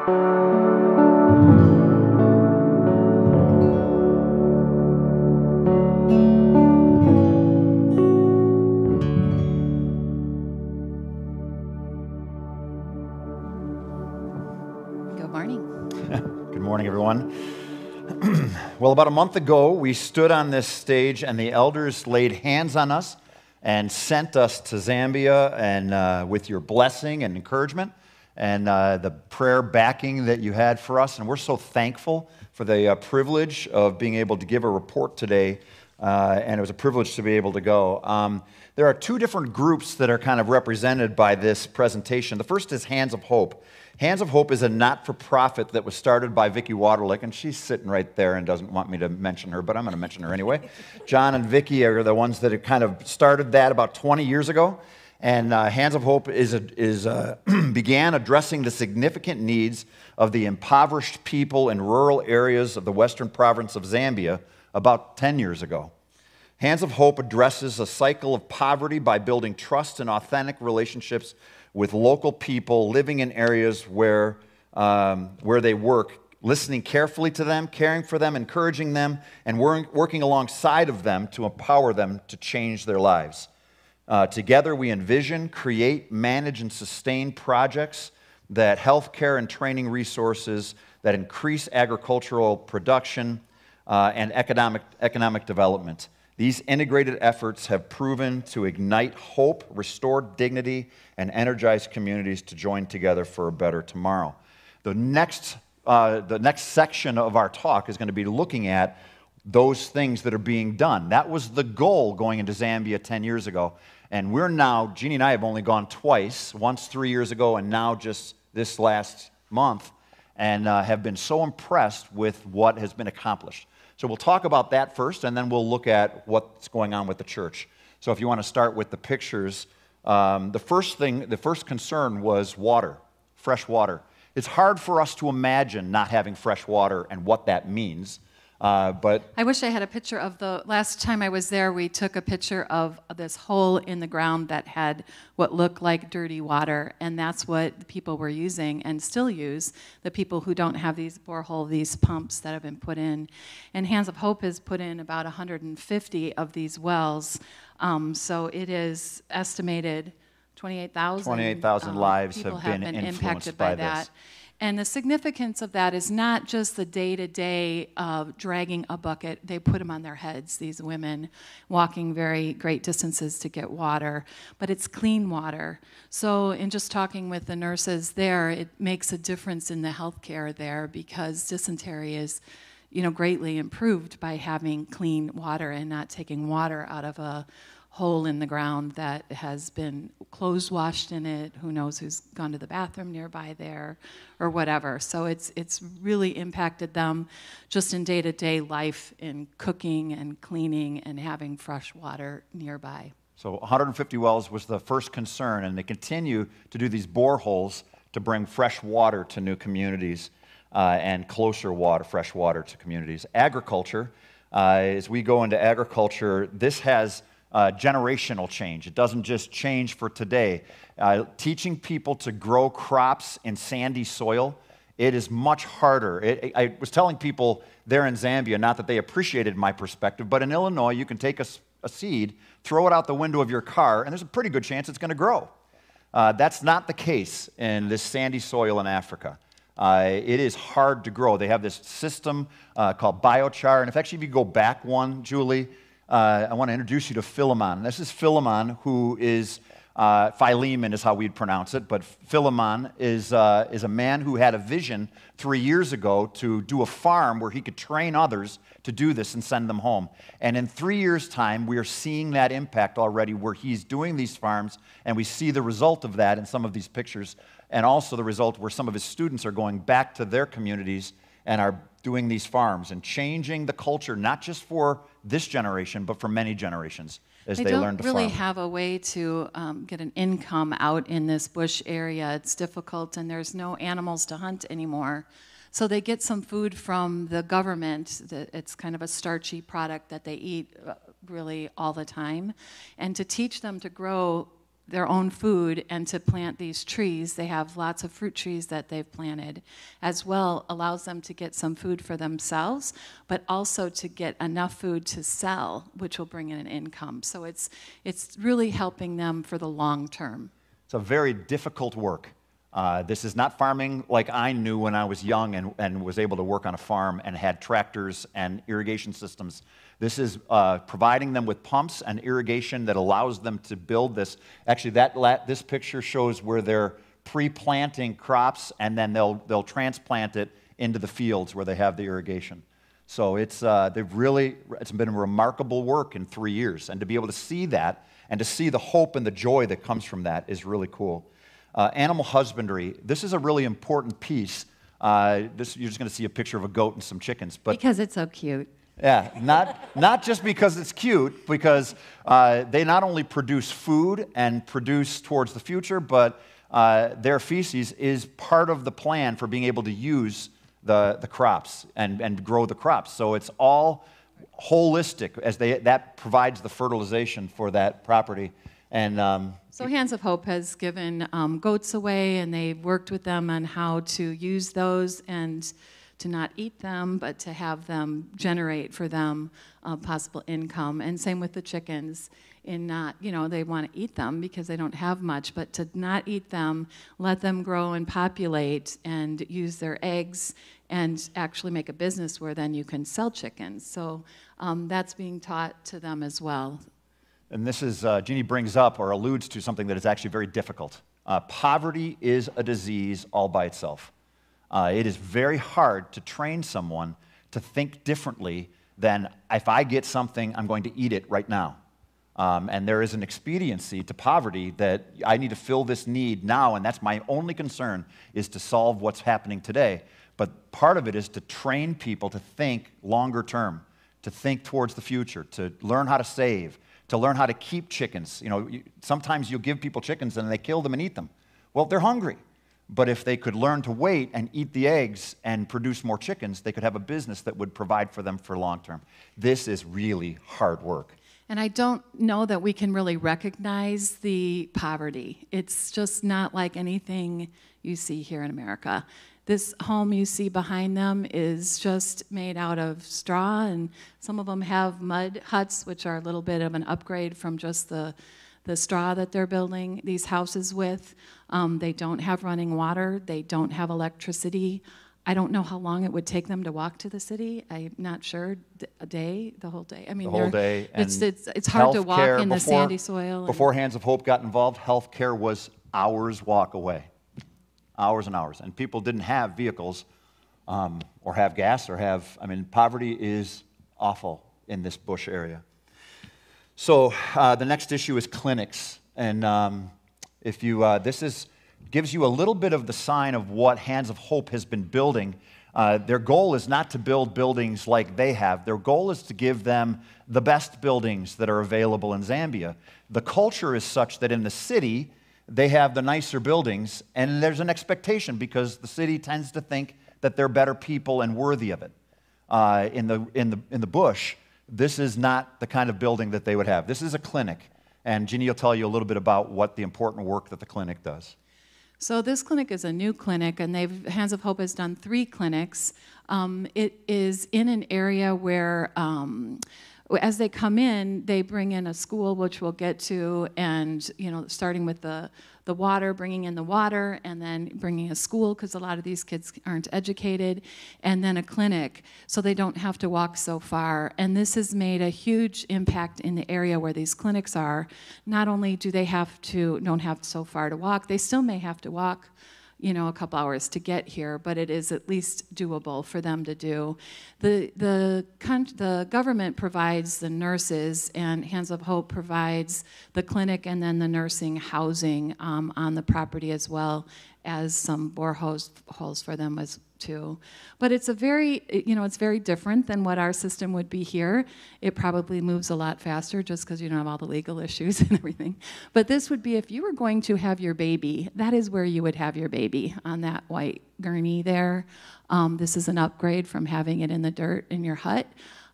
well, about a month ago, we stood on this stage and the elders laid hands on us and sent us to Zambia and uh, with your blessing and encouragement and uh, the prayer backing that you had for us. And we're so thankful for the uh, privilege of being able to give a report today. Uh, and it was a privilege to be able to go. Um, there are two different groups that are kind of represented by this presentation. The first is Hands of Hope. Hands of Hope is a not for profit that was started by Vicki Waterlick, and she's sitting right there and doesn't want me to mention her, but I'm going to mention her anyway. John and Vicki are the ones that have kind of started that about 20 years ago. And uh, Hands of Hope is, a, is uh, began addressing the significant needs of the impoverished people in rural areas of the western province of Zambia about 10 years ago. Hands of Hope addresses a cycle of poverty by building trust and authentic relationships with local people living in areas where, um, where they work, listening carefully to them, caring for them, encouraging them, and working alongside of them to empower them to change their lives. Uh, together, we envision, create, manage, and sustain projects that healthcare and training resources that increase agricultural production uh, and economic, economic development. These integrated efforts have proven to ignite hope, restore dignity, and energize communities to join together for a better tomorrow. The next, uh, the next section of our talk is going to be looking at those things that are being done. That was the goal going into Zambia 10 years ago. And we're now, Jeannie and I have only gone twice, once three years ago, and now just this last month, and uh, have been so impressed with what has been accomplished. So we'll talk about that first, and then we'll look at what's going on with the church. So if you want to start with the pictures, um, the first thing, the first concern was water, fresh water. It's hard for us to imagine not having fresh water and what that means. Uh, but I wish I had a picture of the last time I was there. We took a picture of this hole in the ground that had what looked like dirty water, and that's what people were using and still use. The people who don't have these borehole, these pumps that have been put in, and Hands of Hope has put in about 150 of these wells. Um, so it is estimated 28,000 28,000 um, lives have been, have been impacted by, by that. And the significance of that is not just the day to day of dragging a bucket. They put them on their heads, these women walking very great distances to get water, but it's clean water. So, in just talking with the nurses there, it makes a difference in the healthcare there because dysentery is you know, greatly improved by having clean water and not taking water out of a hole in the ground that has been clothes washed in it. Who knows who's gone to the bathroom nearby there or whatever. So it's, it's really impacted them just in day to day life in cooking and cleaning and having fresh water nearby. So 150 wells was the first concern, and they continue to do these boreholes to bring fresh water to new communities uh, and closer water, fresh water to communities. Agriculture, uh, as we go into agriculture, this has uh, generational change. It doesn't just change for today. Uh, teaching people to grow crops in sandy soil, it is much harder. It, I was telling people there in Zambia, not that they appreciated my perspective, but in Illinois, you can take a, a seed, throw it out the window of your car, and there's a pretty good chance it's going to grow. Uh, that's not the case in this sandy soil in Africa. Uh, it is hard to grow. They have this system uh, called biochar. And if actually, if you go back one, Julie, uh, I want to introduce you to Philemon. This is Philemon, who is uh, Philemon, is how we'd pronounce it, but Philemon is, uh, is a man who had a vision three years ago to do a farm where he could train others to do this and send them home. And in three years' time, we are seeing that impact already where he's doing these farms, and we see the result of that in some of these pictures, and also the result where some of his students are going back to their communities and are doing these farms and changing the culture, not just for this generation, but for many generations as they, they learn to farm. They don't really have a way to um, get an income out in this bush area. It's difficult, and there's no animals to hunt anymore. So they get some food from the government. It's kind of a starchy product that they eat uh, really all the time. And to teach them to grow their own food and to plant these trees. They have lots of fruit trees that they've planted, as well allows them to get some food for themselves, but also to get enough food to sell, which will bring in an income. So it's it's really helping them for the long term. It's a very difficult work. Uh, this is not farming like I knew when I was young and, and was able to work on a farm and had tractors and irrigation systems. This is uh, providing them with pumps and irrigation that allows them to build this. Actually, that this picture shows where they're pre-planting crops and then they'll, they'll transplant it into the fields where they have the irrigation. So it's, uh, they've really, it's been remarkable work in three years. And to be able to see that and to see the hope and the joy that comes from that is really cool. Uh, animal husbandry, this is a really important piece. Uh, this, you're just going to see a picture of a goat and some chickens. But because it's so cute. Yeah, not, not just because it's cute, because uh, they not only produce food and produce towards the future, but uh, their feces is part of the plan for being able to use the, the crops and, and grow the crops. So it's all holistic as they, that provides the fertilization for that property. And um, so Hands of Hope has given um, goats away, and they've worked with them on how to use those and to not eat them, but to have them generate for them uh, possible income. And same with the chickens. In not, you know, they want to eat them because they don't have much, but to not eat them, let them grow and populate, and use their eggs, and actually make a business where then you can sell chickens. So um, that's being taught to them as well. And this is, uh, Jeannie brings up or alludes to something that is actually very difficult. Uh, poverty is a disease all by itself. Uh, it is very hard to train someone to think differently than if I get something, I'm going to eat it right now. Um, and there is an expediency to poverty that I need to fill this need now, and that's my only concern is to solve what's happening today. But part of it is to train people to think longer term, to think towards the future, to learn how to save, to learn how to keep chickens. You know, sometimes you'll give people chickens and they kill them and eat them. Well, they're hungry. But if they could learn to wait and eat the eggs and produce more chickens, they could have a business that would provide for them for long term. This is really hard work. And I don't know that we can really recognize the poverty. It's just not like anything you see here in America. This home you see behind them is just made out of straw, and some of them have mud huts, which are a little bit of an upgrade from just the, the straw that they're building these houses with. Um, they don't have running water, they don't have electricity. I don't know how long it would take them to walk to the city. I'm not sure. A day, the whole day. I mean, the whole day. It's, it's, it's hard to walk in before, the sandy soil. Before Hands of Hope got involved, health care was hours walk away hours and hours. And people didn't have vehicles um, or have gas or have, I mean, poverty is awful in this bush area. So uh, the next issue is clinics. And um, if you, uh, this is, gives you a little bit of the sign of what Hands of Hope has been building. Uh, their goal is not to build buildings like they have. Their goal is to give them the best buildings that are available in Zambia. The culture is such that in the city, they have the nicer buildings, and there's an expectation because the city tends to think that they're better people and worthy of it. Uh, in, the, in, the, in the bush, this is not the kind of building that they would have. This is a clinic, and Ginny will tell you a little bit about what the important work that the clinic does. So this clinic is a new clinic, and they've Hands of Hope has done three clinics. Um, it is in an area where um, as they come in, they bring in a school, which we'll get to, and you know, starting with the the water, bringing in the water, and then bringing a school because a lot of these kids aren't educated, and then a clinic, so they don't have to walk so far. And this has made a huge impact in the area where these clinics are. Not only do they have to don't have so far to walk, they still may have to walk you know, a couple hours to get here, but it is at least doable for them to do. The, the, the government provides the nurses, and Hands of Hope provides the clinic and then the nursing housing um, on the property as well as some boreholes for them as too. But it's a very, you know, it's very different than what our system would be here. It probably moves a lot faster just because you don't have all the legal issues and everything. But this would be if you were going to have your baby, that is where you would have your baby on that white gurney there. Um, this is an upgrade from having it in the dirt in your hut.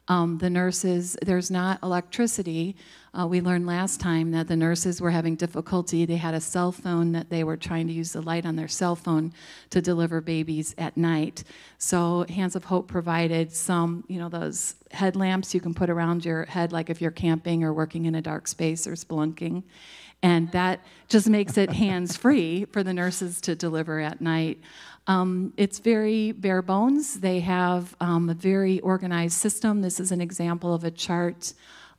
Um, the nurses, there's not electricity. Uh, we learned last time that the nurses were having difficulty. They had a cell phone that they were trying to use the light on their cell phone to deliver babies at night. So Hands of Hope provided some, you know, those headlamps you can put around your head, like if you're camping or working in a dark space or spelunking. And that just makes it hands free for the nurses to deliver at night. Um, it's very bare bones. They have um, a very organized system. This is an example of a chart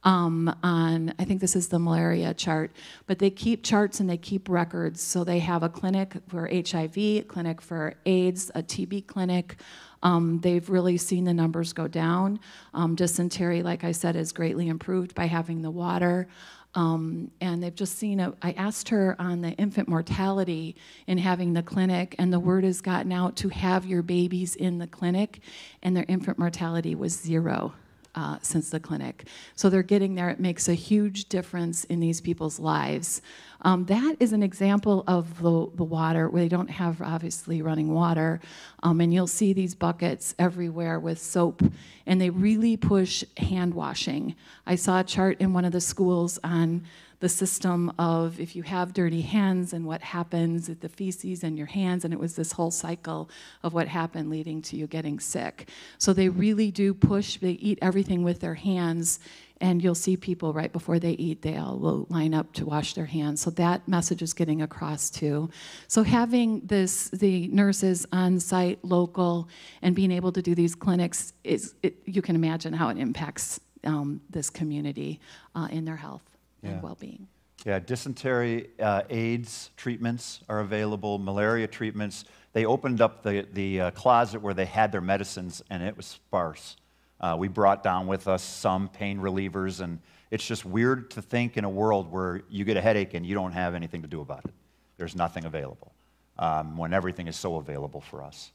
um, on, I think this is the malaria chart, but they keep charts and they keep records. So they have a clinic for HIV, a clinic for AIDS, a TB clinic. Um, they've really seen the numbers go down. Um, dysentery, like I said, is greatly improved by having the water. Um, and they've just seen a, I asked her on the infant mortality in having the clinic, and the word has gotten out to have your babies in the clinic, and their infant mortality was zero. Uh, since the clinic. So they're getting there. It makes a huge difference in these people's lives. Um, that is an example of the, the water where they don't have obviously running water. Um, and you'll see these buckets everywhere with soap, and they really push hand washing. I saw a chart in one of the schools on the system of if you have dirty hands and what happens with the feces in your hands, and it was this whole cycle of what happened leading to you getting sick. So they really do push, they eat everything with their hands, and you'll see people right before they eat, they all will line up to wash their hands. So that message is getting across too. So having this, the nurses on site, local, and being able to do these clinics is, it, you can imagine how it impacts um, this community uh, in their health Yeah. and well-being. Yeah, dysentery, uh, AIDS treatments are available, malaria treatments. They opened up the, the uh, closet where they had their medicines, and it was sparse. Uh, we brought down with us some pain relievers, and it's just weird to think in a world where you get a headache and you don't have anything to do about it. There's nothing available um, when everything is so available for us.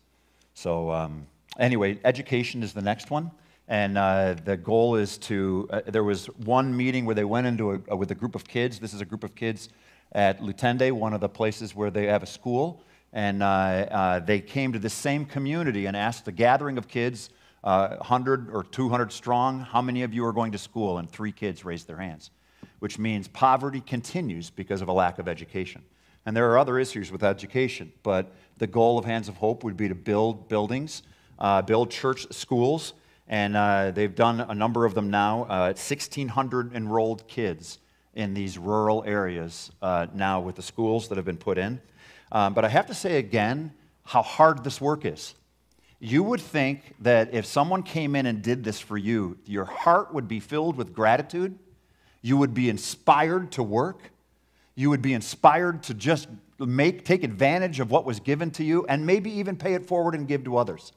So, um, anyway, education is the next one. And uh, the goal is to, uh, there was one meeting where they went into a, with a group of kids. This is a group of kids at Lutende, one of the places where they have a school. And uh, uh, they came to the same community and asked the gathering of kids, uh, 100 or 200 strong, how many of you are going to school? And three kids raised their hands, which means poverty continues because of a lack of education. And there are other issues with education, but the goal of Hands of Hope would be to build buildings, uh, build church schools, and uh, they've done a number of them now. Uh, 1,600 enrolled kids in these rural areas uh, now with the schools that have been put in. Um, but I have to say again how hard this work is. You would think that if someone came in and did this for you, your heart would be filled with gratitude. You would be inspired to work. You would be inspired to just make, take advantage of what was given to you and maybe even pay it forward and give to others.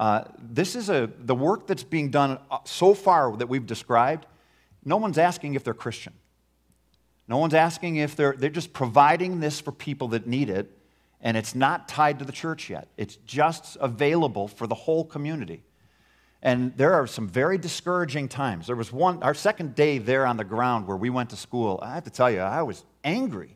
Uh, this is a, the work that's being done uh, so far that we've described. No one's asking if they're Christian. No one's asking if they're, they're just providing this for people that need it, and it's not tied to the church yet. It's just available for the whole community. And there are some very discouraging times. There was one, our second day there on the ground where we went to school. I have to tell you, I was angry.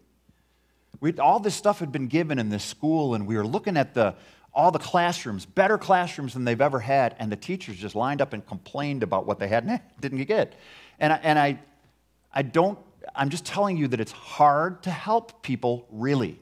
We, all this stuff had been given in this school, and we were looking at the, all the classrooms, better classrooms than they've ever had, and the teachers just lined up and complained about what they had and didn't get. And I, and I, I don't, I'm just telling you that it's hard to help people really.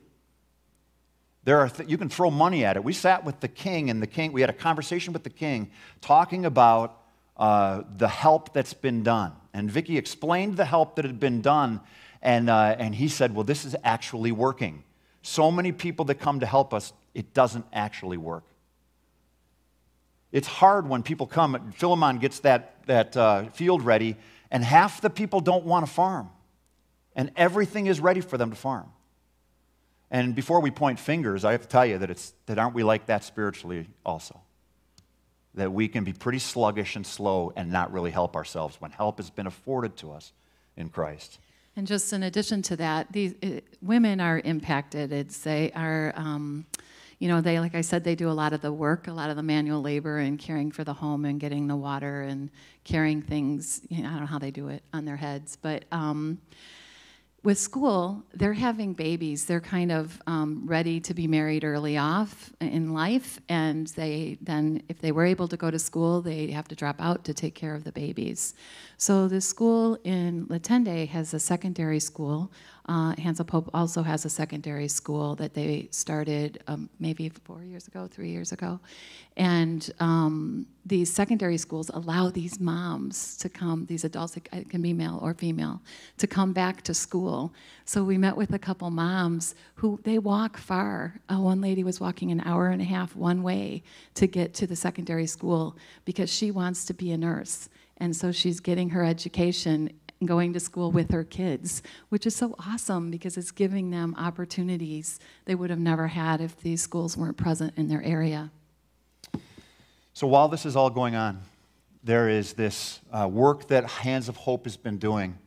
There are th- you can throw money at it. We sat with the king, and the king, we had a conversation with the king talking about uh, the help that's been done. And Vicki explained the help that had been done, and, uh, and he said, Well, this is actually working. So many people that come to help us, it doesn't actually work. It's hard when people come, Philemon gets that, that uh, field ready, and half the people don't want to farm. And everything is ready for them to farm. And before we point fingers, I have to tell you that, it's, that aren't we like that spiritually also? That we can be pretty sluggish and slow and not really help ourselves when help has been afforded to us in Christ. And just in addition to that, these uh, women are impacted. It's they are, um, you know, they like I said, they do a lot of the work, a lot of the manual labor, and caring for the home and getting the water and carrying things. You know, I don't know how they do it on their heads, but. Um, with school, they're having babies. They're kind of um, ready to be married early off in life, and they then, if they were able to go to school, they have to drop out to take care of the babies. So the school in Latende has a secondary school. Uh, Hands of Hope also has a secondary school that they started um, maybe four years ago, three years ago, and um, these secondary schools allow these moms to come, these adults, it can be male or female, to come back to school. So we met with a couple moms who they walk far. Uh, one lady was walking an hour and a half one way to get to the secondary school because she wants to be a nurse. And so she's getting her education going to school with her kids, which is so awesome because it's giving them opportunities they would have never had if these schools weren't present in their area. So while this is all going on, there is this uh, work that Hands of Hope has been doing.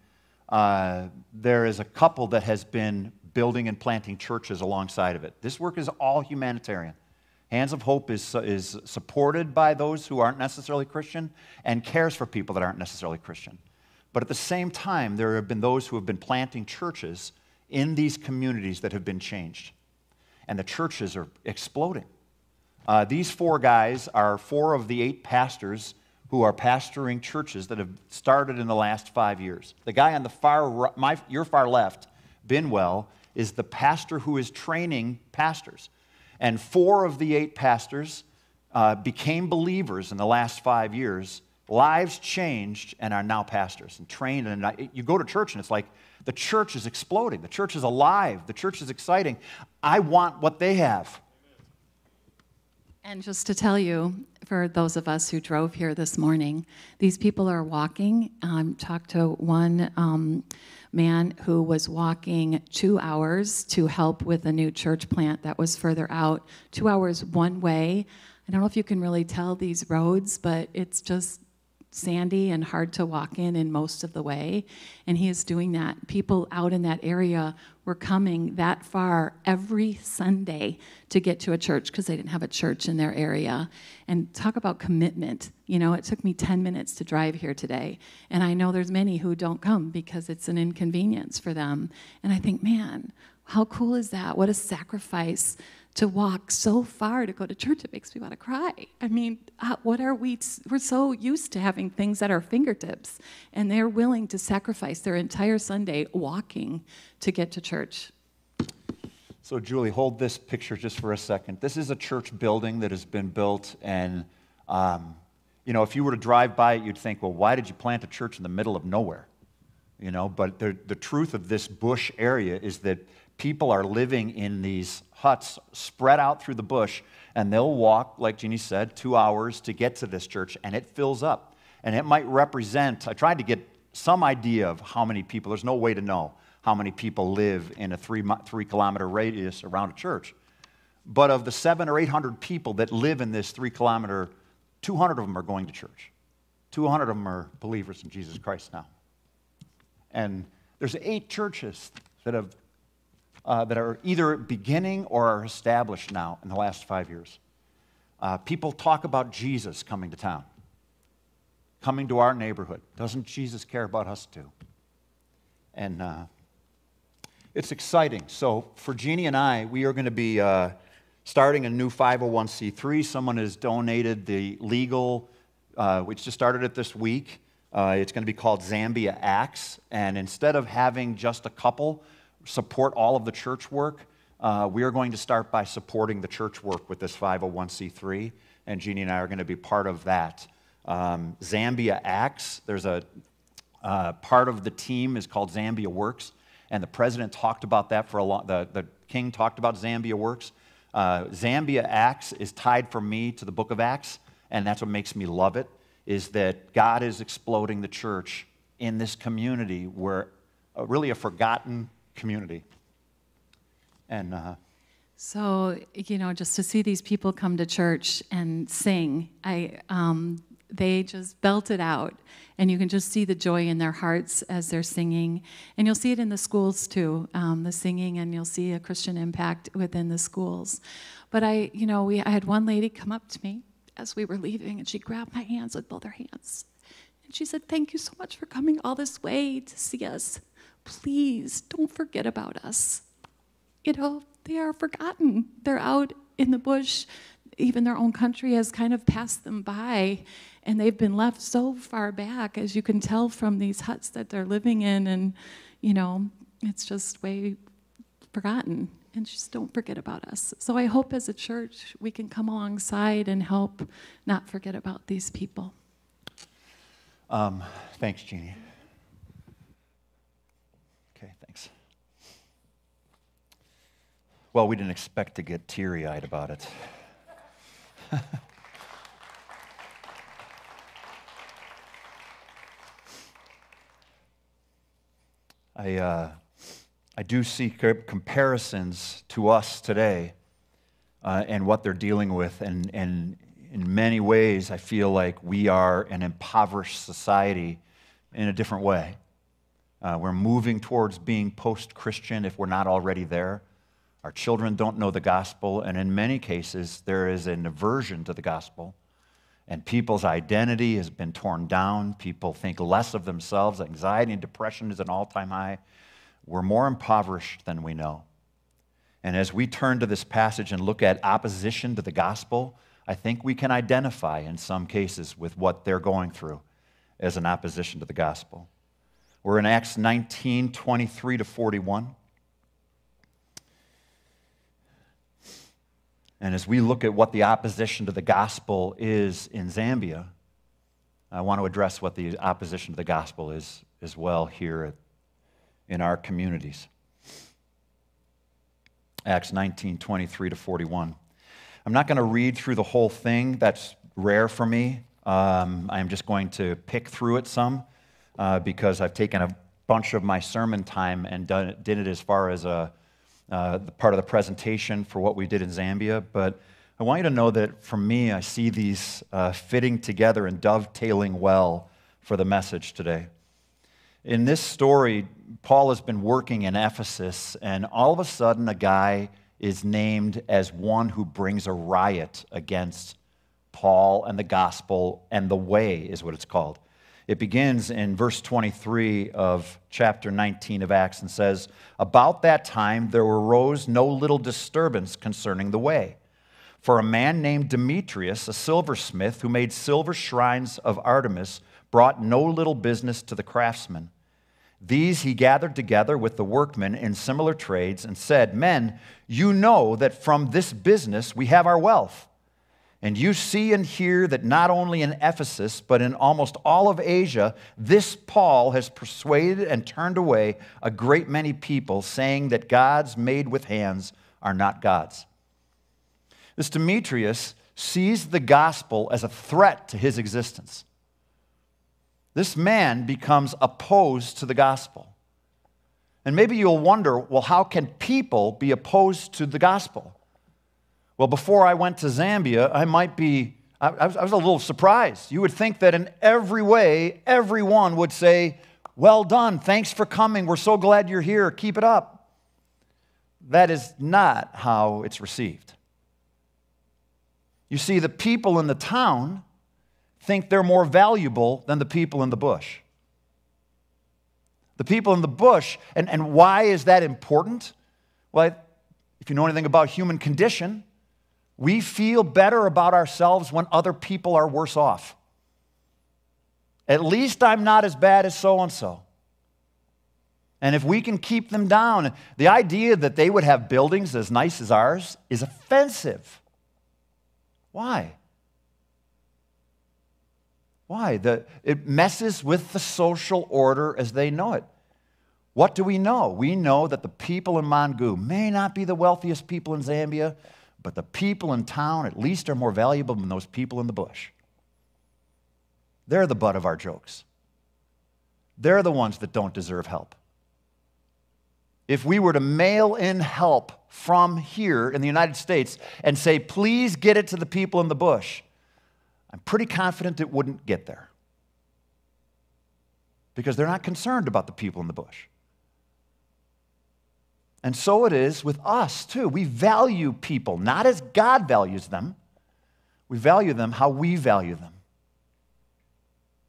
Uh, there is a couple that has been building and planting churches alongside of it. This work is all humanitarian. Hands of Hope is, is supported by those who aren't necessarily Christian and cares for people that aren't necessarily Christian. But at the same time, there have been those who have been planting churches in these communities that have been changed. And the churches are exploding. Uh, these four guys are four of the eight pastors who are pastoring churches that have started in the last five years. The guy on the far, my, your far left, Binwell, is the pastor who is training pastors. And four of the eight pastors uh, became believers in the last five years. Lives changed and are now pastors and trained. And you go to church and it's like the church is exploding. The church is alive. The church is exciting. I want what they have. And just to tell you, for those of us who drove here this morning, these people are walking. Um, talked to one um, man who was walking two hours to help with a new church plant that was further out, two hours one way. I don't know if you can really tell these roads, but it's just sandy and hard to walk in in most of the way. And he is doing that. People out in that area were coming that far every Sunday to get to a church because they didn't have a church in their area. And talk about commitment. You know, it took me 10 minutes to drive here today. And I know there's many who don't come because it's an inconvenience for them. And I think, man, how cool is that? What a sacrifice to walk so far to go to church, it makes me want to cry. I mean, what are we? We're so used to having things at our fingertips, and they're willing to sacrifice their entire Sunday walking to get to church. So, Julie, hold this picture just for a second. This is a church building that has been built, and um, you know, if you were to drive by it, you'd think, well, why did you plant a church in the middle of nowhere? You know, but the, the truth of this bush area is that people are living in these huts spread out through the bush, and they'll walk, like Jeannie said, two hours to get to this church, and it fills up. And it might represent, I tried to get some idea of how many people, there's no way to know how many people live in a three, three kilometer radius around a church. But of the seven or 800 people that live in this three kilometer, 200 of them are going to church. 200 of them are believers in Jesus Christ now. And there's eight churches that have uh, that are either beginning or are established now in the last five years. Uh, people talk about Jesus coming to town, coming to our neighborhood. Doesn't Jesus care about us too? And uh, it's exciting. So for Jeannie and I, we are going to be uh, starting a new 501c3. Someone has donated the legal, uh, which just started it this week. Uh, it's going to be called Zambia Acts. And instead of having just a couple, support all of the church work, uh, we are going to start by supporting the church work with this 501c3, and Jeannie and I are going to be part of that. Um, Zambia Acts, there's a uh, part of the team is called Zambia Works, and the president talked about that for a long, the, the king talked about Zambia Works. Uh, Zambia Acts is tied for me to the book of Acts, and that's what makes me love it, is that God is exploding the church in this community where uh, really a forgotten community. And uh, so, you know, just to see these people come to church and sing, I, um, they just belt it out. And you can just see the joy in their hearts as they're singing. And you'll see it in the schools too, um, the singing, and you'll see a Christian impact within the schools. But I, you know, we, I had one lady come up to me as we were leaving, and she grabbed my hands with both her hands. And she said, Thank you so much for coming all this way to see us please don't forget about us. You know, they are forgotten. They're out in the bush. Even their own country has kind of passed them by, and they've been left so far back, as you can tell from these huts that they're living in, and you know, it's just way forgotten. And just don't forget about us. So I hope as a church we can come alongside and help not forget about these people. Um, thanks, Jeannie. Okay, thanks. Well, we didn't expect to get teary eyed about it. I, uh, I do see comparisons to us today uh, and what they're dealing with. And, and in many ways, I feel like we are an impoverished society in a different way. Uh, we're moving towards being post Christian if we're not already there. Our children don't know the gospel, and in many cases, there is an aversion to the gospel. And people's identity has been torn down. People think less of themselves. Anxiety and depression is an all time high. We're more impoverished than we know. And as we turn to this passage and look at opposition to the gospel, I think we can identify in some cases with what they're going through as an opposition to the gospel. We're in Acts 19 23 to 41. And as we look at what the opposition to the gospel is in Zambia, I want to address what the opposition to the gospel is as well here in our communities. Acts 19 23 to 41. I'm not going to read through the whole thing, that's rare for me. Um, I'm just going to pick through it some uh, because I've taken a bunch of my sermon time and done, did it as far as a uh, part of the presentation for what we did in Zambia. But I want you to know that for me, I see these uh, fitting together and dovetailing well for the message today. In this story, Paul has been working in Ephesus, and all of a sudden, a guy is named as one who brings a riot against Paul and the gospel and the way, is what it's called. It begins in verse 23 of chapter 19 of Acts and says, About that time there arose no little disturbance concerning the way. For a man named Demetrius, a silversmith who made silver shrines of Artemis, brought no little business to the craftsmen. These he gathered together with the workmen in similar trades and said, Men, you know that from this business we have our wealth. And you see and hear that not only in Ephesus, but in almost all of Asia, this Paul has persuaded and turned away a great many people, saying that gods made with hands are not gods. This Demetrius sees the gospel as a threat to his existence. This man becomes opposed to the gospel. And maybe you'll wonder well, how can people be opposed to the gospel? Well, before I went to Zambia, I might be, I, was, I was a little surprised. You would think that in every way, everyone would say, Well done, thanks for coming, we're so glad you're here, keep it up. That is not how it's received. You see, the people in the town think they're more valuable than the people in the bush. The people in the bush, and, and why is that important? Well, if you know anything about human condition, we feel better about ourselves when other people are worse off. At least I'm not as bad as so and so. And if we can keep them down, the idea that they would have buildings as nice as ours is offensive. Why? Why? The, it messes with the social order as they know it. What do we know? We know that the people in Mongu may not be the wealthiest people in Zambia, but the people in town at least are more valuable than those people in the bush. They're the butt of our jokes. They're the ones that don't deserve help. If we were to mail in help from here in the United States and say, please get it to the people in the bush, I'm pretty confident it wouldn't get there. Because they're not concerned about the people in the bush. And so it is with us, too. We value people not as God values them, we value them how we value them.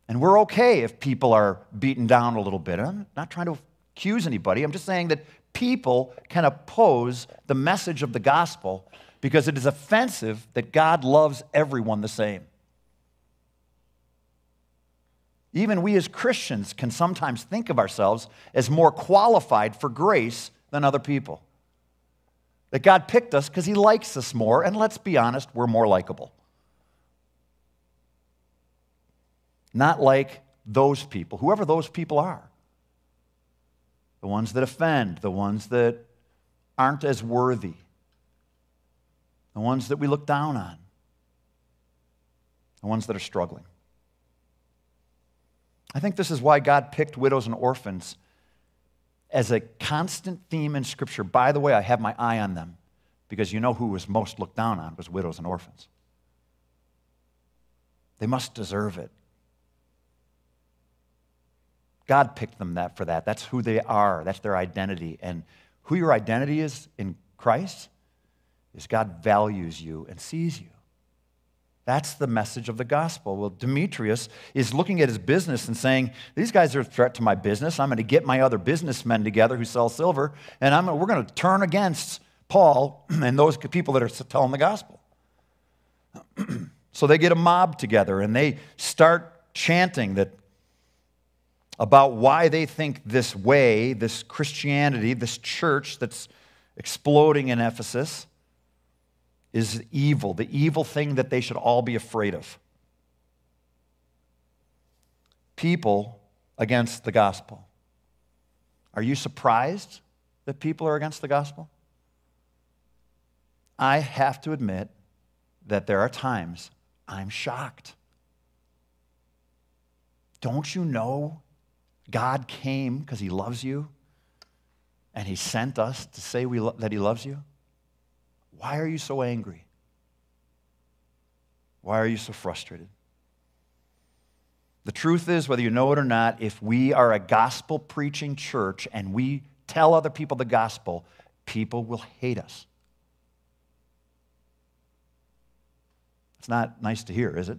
And we're okay if people are beaten down a little bit. I'm not trying to accuse anybody. I'm just saying that people can oppose the message of the gospel because it is offensive that God loves everyone the same. Even we as Christians can sometimes think of ourselves as more qualified for grace than other people. That God picked us because He likes us more, and let's be honest, we're more likable. Not like those people, whoever those people are. The ones that offend, the ones that aren't as worthy, the ones that we look down on, the ones that are struggling. I think this is why God picked widows and orphans as a constant theme in Scripture. By the way, I have my eye on them because you know who was most looked down on was widows and orphans. They must deserve it. God picked them that for that. That's who they are. That's their identity. And who your identity is in Christ is God values you and sees you. That's the message of the gospel. Well, Demetrius is looking at his business and saying, These guys are a threat to my business. I'm going to get my other businessmen together who sell silver, and I'm, we're going to turn against Paul and those people that are telling the gospel. so they get a mob together and they start chanting that about why they think this way, this Christianity, this church that's exploding in Ephesus, is evil, the evil thing that they should all be afraid of. People against the gospel. Are you surprised that people are against the gospel? I have to admit that there are times I'm shocked. Don't you know God came because he loves you and he sent us to say lo- that he loves you? Why are you so angry? Why are you so frustrated? The truth is, whether you know it or not, if we are a gospel preaching church and we tell other people the gospel, people will hate us. It's not nice to hear, is it?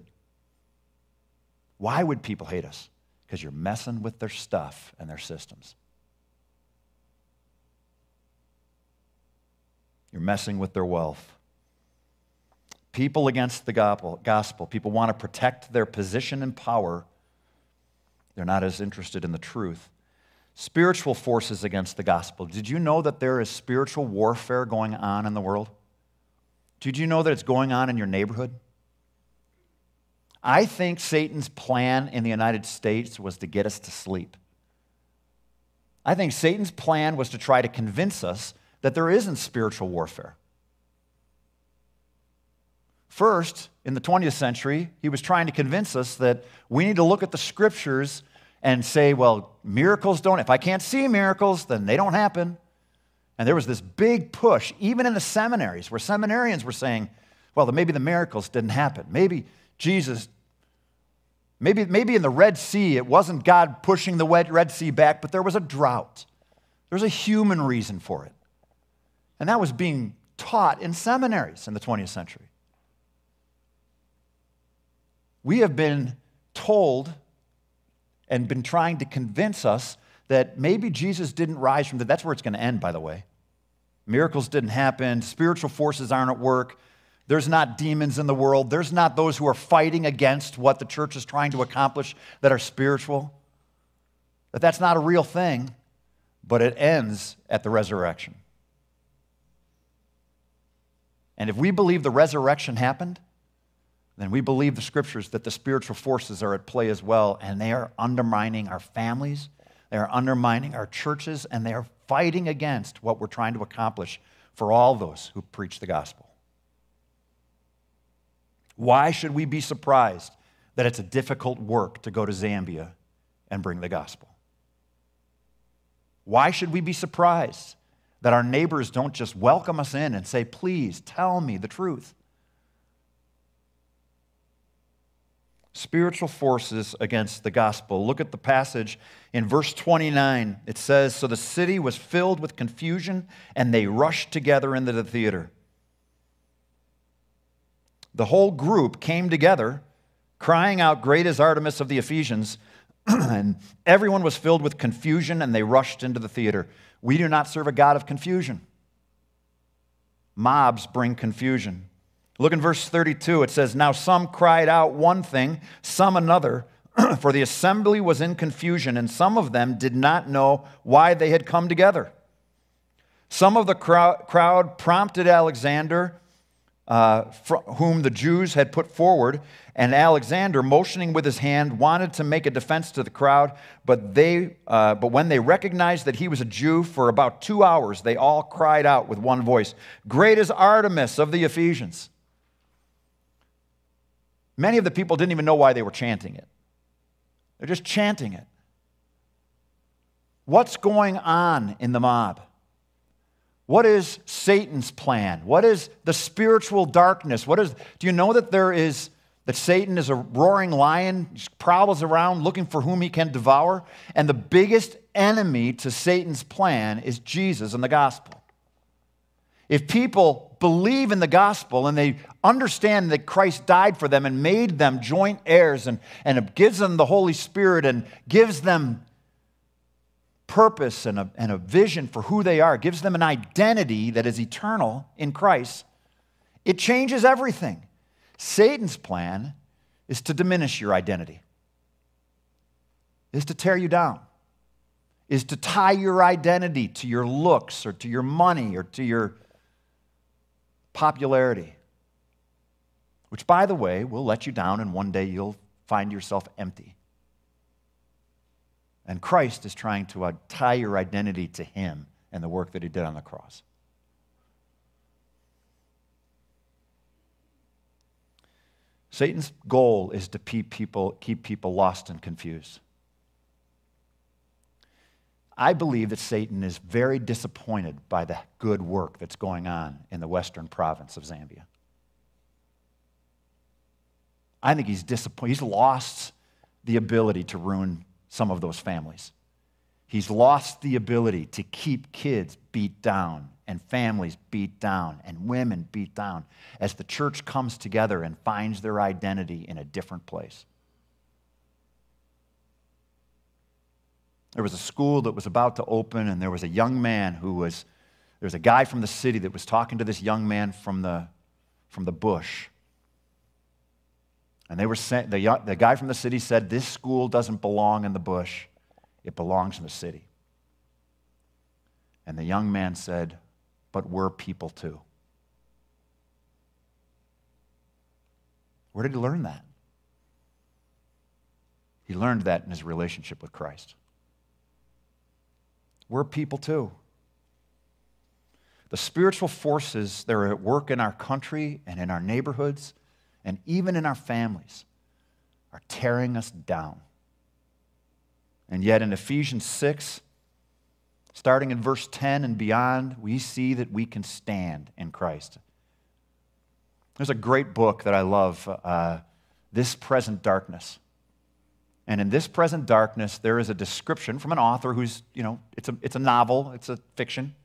Why would people hate us? Because you're messing with their stuff and their systems. You're messing with their wealth. People against the gospel, people want to protect their position and power. They're not as interested in the truth. Spiritual forces against the gospel. Did you know that there is spiritual warfare going on in the world? Did you know that it's going on in your neighborhood? I think Satan's plan in the United States was to get us to sleep. I think Satan's plan was to try to convince us that there isn't spiritual warfare. First, in the 20th century, he was trying to convince us that we need to look at the scriptures and say, well, miracles don't, if I can't see miracles, then they don't happen. And there was this big push, even in the seminaries, where seminarians were saying, well, maybe the miracles didn't happen. Maybe Jesus, maybe, maybe in the Red Sea, it wasn't God pushing the Red Sea back, but there was a drought. There's a human reason for it. And that was being taught in seminaries in the 20th century. We have been told and been trying to convince us that maybe Jesus didn't rise from the that's where it's going to end by the way. Miracles didn't happen, spiritual forces aren't at work. There's not demons in the world. There's not those who are fighting against what the church is trying to accomplish that are spiritual. That that's not a real thing, but it ends at the resurrection. And if we believe the resurrection happened, then we believe the scriptures that the spiritual forces are at play as well, and they are undermining our families, they are undermining our churches, and they are fighting against what we're trying to accomplish for all those who preach the gospel. Why should we be surprised that it's a difficult work to go to Zambia and bring the gospel? Why should we be surprised that our neighbors don't just welcome us in and say, Please tell me the truth. Spiritual forces against the gospel. Look at the passage in verse 29. It says, So the city was filled with confusion, and they rushed together into the theater. The whole group came together, crying out, Great is Artemis of the Ephesians. and everyone was filled with confusion and they rushed into the theater. We do not serve a God of confusion. Mobs bring confusion. Look in verse 32. It says, Now some cried out one thing, some another, for the assembly was in confusion, and some of them did not know why they had come together. Some of the crowd prompted Alexander uh, whom the Jews had put forward. And Alexander, motioning with his hand, wanted to make a defense to the crowd. But, they, uh, but when they recognized that he was a Jew, for about two hours, they all cried out with one voice Great is Artemis of the Ephesians. Many of the people didn't even know why they were chanting it, they're just chanting it. What's going on in the mob? What is Satan's plan? What is the spiritual darkness? What is Do you know that there is that Satan is a roaring lion, prowls around looking for whom he can devour, and the biggest enemy to Satan's plan is Jesus and the gospel. If people believe in the gospel and they understand that Christ died for them and made them joint heirs and, and gives them the Holy Spirit and gives them purpose and a, and a vision for who they are, gives them an identity that is eternal in Christ, it changes everything. Satan's plan is to diminish your identity, is to tear you down, is to tie your identity to your looks or to your money or to your popularity. Which, by the way, will let you down, and one day you'll find yourself empty. And Christ is trying to uh, tie your identity to Him and the work that He did on the cross. Satan's goal is to keep people, keep people lost and confused. I believe that Satan is very disappointed by the good work that's going on in the western province of Zambia. I think he's disappointed. He's lost the ability to ruin some of those families. He's lost the ability to keep kids beat down and families beat down and women beat down as the church comes together and finds their identity in a different place. There was a school that was about to open, and there was a young man who was, there was a guy from the city that was talking to this young man from the, from the bush. And they were saying, the, the guy from the city said, This school doesn't belong in the bush, it belongs in the city. And the young man said, But we're people too. Where did he learn that? He learned that in his relationship with Christ. We're people too. The spiritual forces that are at work in our country and in our neighborhoods and even in our families are tearing us down. And yet, in Ephesians 6, starting in verse 10 and beyond, we see that we can stand in Christ. There's a great book that I love, uh, This Present Darkness. And in This Present Darkness, there is a description from an author who's, you know, it's a, it's a novel, it's a fiction.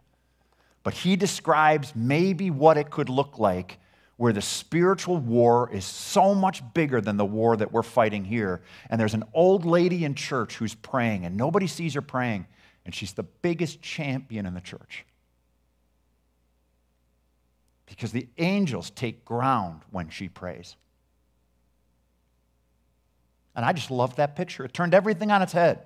But he describes maybe what it could look like where the spiritual war is so much bigger than the war that we're fighting here. And there's an old lady in church who's praying, and nobody sees her praying, and she's the biggest champion in the church. Because the angels take ground when she prays. And I just loved that picture. It turned everything on its head.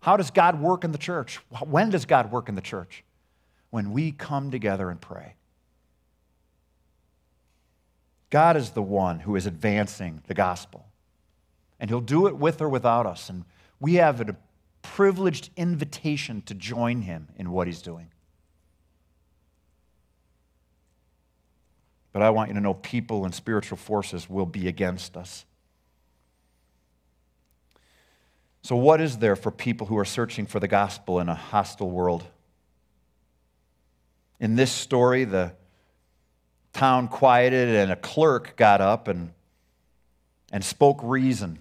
How does God work in the church? When does God work in the church? When we come together and pray. God is the one who is advancing the gospel. And He'll do it with or without us. And we have a privileged invitation to join Him in what He's doing. But I want you to know people and spiritual forces will be against us. So, what is there for people who are searching for the gospel in a hostile world? In this story, the town quieted and a clerk got up and, and spoke reason.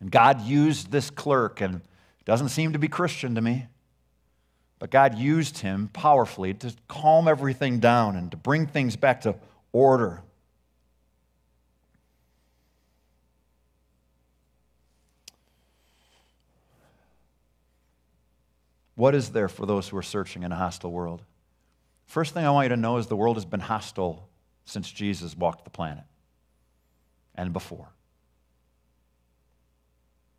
And God used this clerk, and doesn't seem to be Christian to me, but God used him powerfully to calm everything down and to bring things back to order. What is there for those who are searching in a hostile world? First thing I want you to know is the world has been hostile since Jesus walked the planet and before.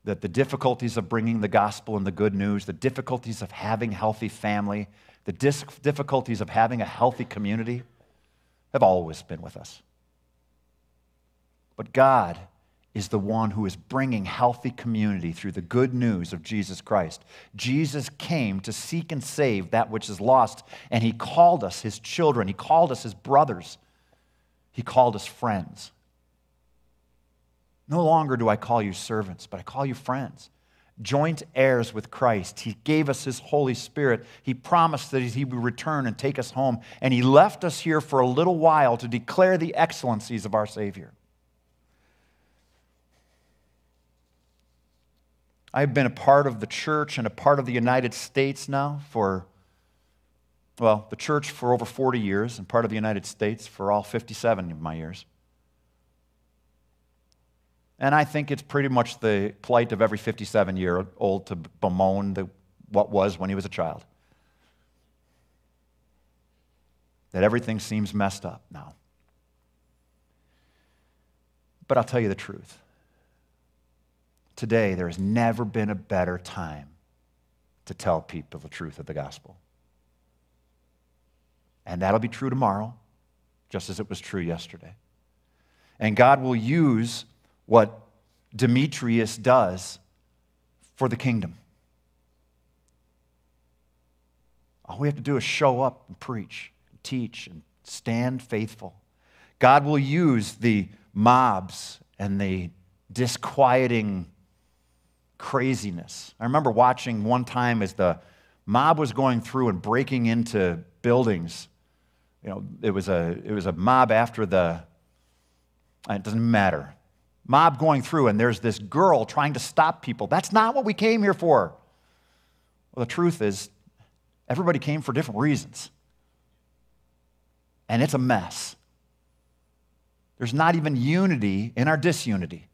That the difficulties of bringing the gospel and the good news, the difficulties of having healthy family, the difficulties of having a healthy community have always been with us. But God is the one who is bringing healthy community through the good news of Jesus Christ. Jesus came to seek and save that which is lost, and he called us his children, he called us his brothers, he called us friends. No longer do I call you servants, but I call you friends. Joint heirs with Christ. He gave us His Holy Spirit. He promised that He would return and take us home. And He left us here for a little while to declare the excellencies of our Savior. I've been a part of the church and a part of the United States now for, well, the church for over 40 years and part of the United States for all 57 of my years. And I think it's pretty much the plight of every 57 year old to bemoan the, what was when he was a child. That everything seems messed up now. But I'll tell you the truth. Today, there has never been a better time to tell people the truth of the gospel. And that'll be true tomorrow, just as it was true yesterday. And God will use what Demetrius does for the kingdom. All we have to do is show up and preach, and teach, and stand faithful. God will use the mobs and the disquieting craziness. I remember watching one time as the mob was going through and breaking into buildings. You know, it was a, it was a mob after the, it doesn't matter mob going through, and there's this girl trying to stop people. That's not what we came here for. Well, the truth is, everybody came for different reasons. And it's a mess. There's not even unity in our disunity.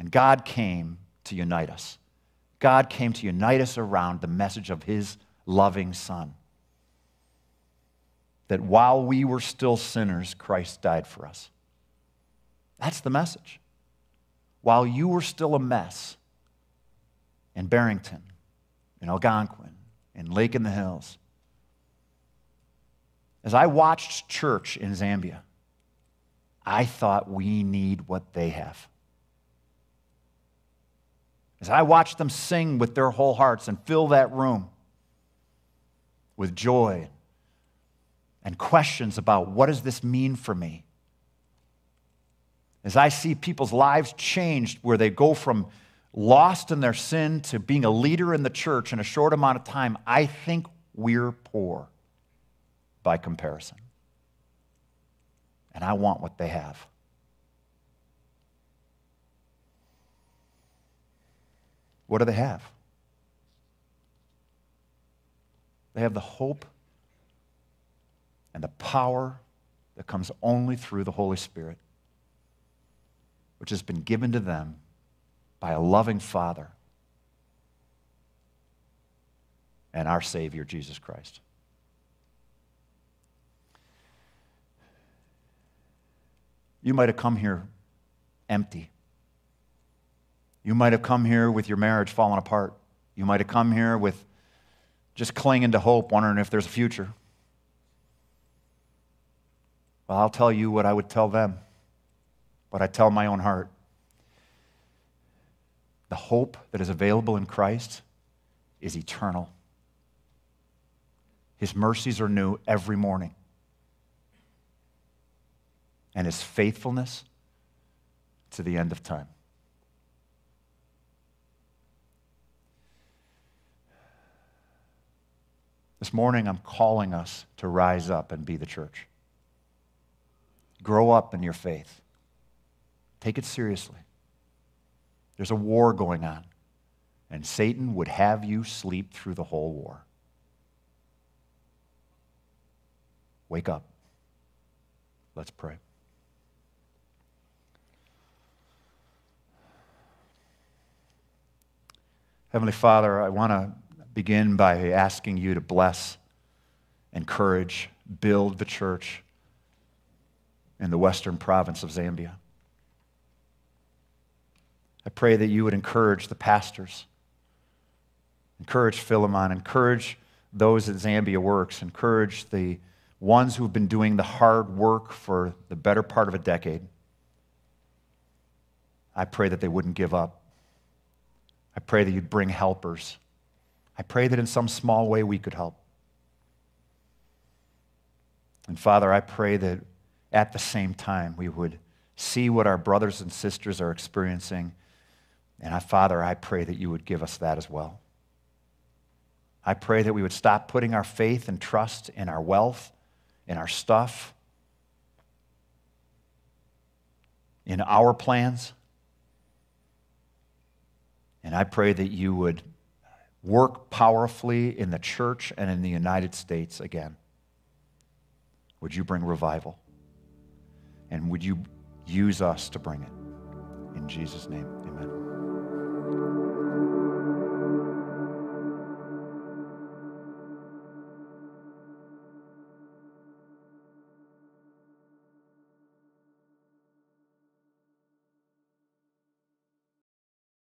And God came to unite us. God came to unite us around the message of His loving Son. That while we were still sinners, Christ died for us. That's the message. While you were still a mess in Barrington, in Algonquin, in Lake in the Hills, as I watched church in Zambia, I thought we need what they have. As I watched them sing with their whole hearts and fill that room with joy and questions about what does this mean for me? As I see people's lives changed, where they go from lost in their sin to being a leader in the church in a short amount of time, I think we're poor by comparison. And I want what they have. What do they have? They have the hope and the power that comes only through the Holy Spirit which has been given to them by a loving Father and our Savior, Jesus Christ. You might have come here empty. You might have come here with your marriage falling apart. You might have come here with just clinging to hope, wondering if there's a future. Well, I'll tell you what I would tell them but I tell my own heart. The hope that is available in Christ is eternal. His mercies are new every morning. And his faithfulness to the end of time. This morning, I'm calling us to rise up and be the church. Grow up in your faith. Take it seriously. There's a war going on, and Satan would have you sleep through the whole war. Wake up. Let's pray. Heavenly Father, I want to begin by asking you to bless, encourage, build the church in the western province of Zambia. I pray that you would encourage the pastors, encourage Philemon, encourage those at Zambia Works, encourage the ones who've been doing the hard work for the better part of a decade. I pray that they wouldn't give up. I pray that you'd bring helpers. I pray that in some small way we could help. And Father, I pray that at the same time we would see what our brothers and sisters are experiencing. And I, Father, I pray that you would give us that as well. I pray that we would stop putting our faith and trust in our wealth, in our stuff, in our plans. And I pray that you would work powerfully in the church and in the United States again. Would you bring revival? And would you use us to bring it? In Jesus' name.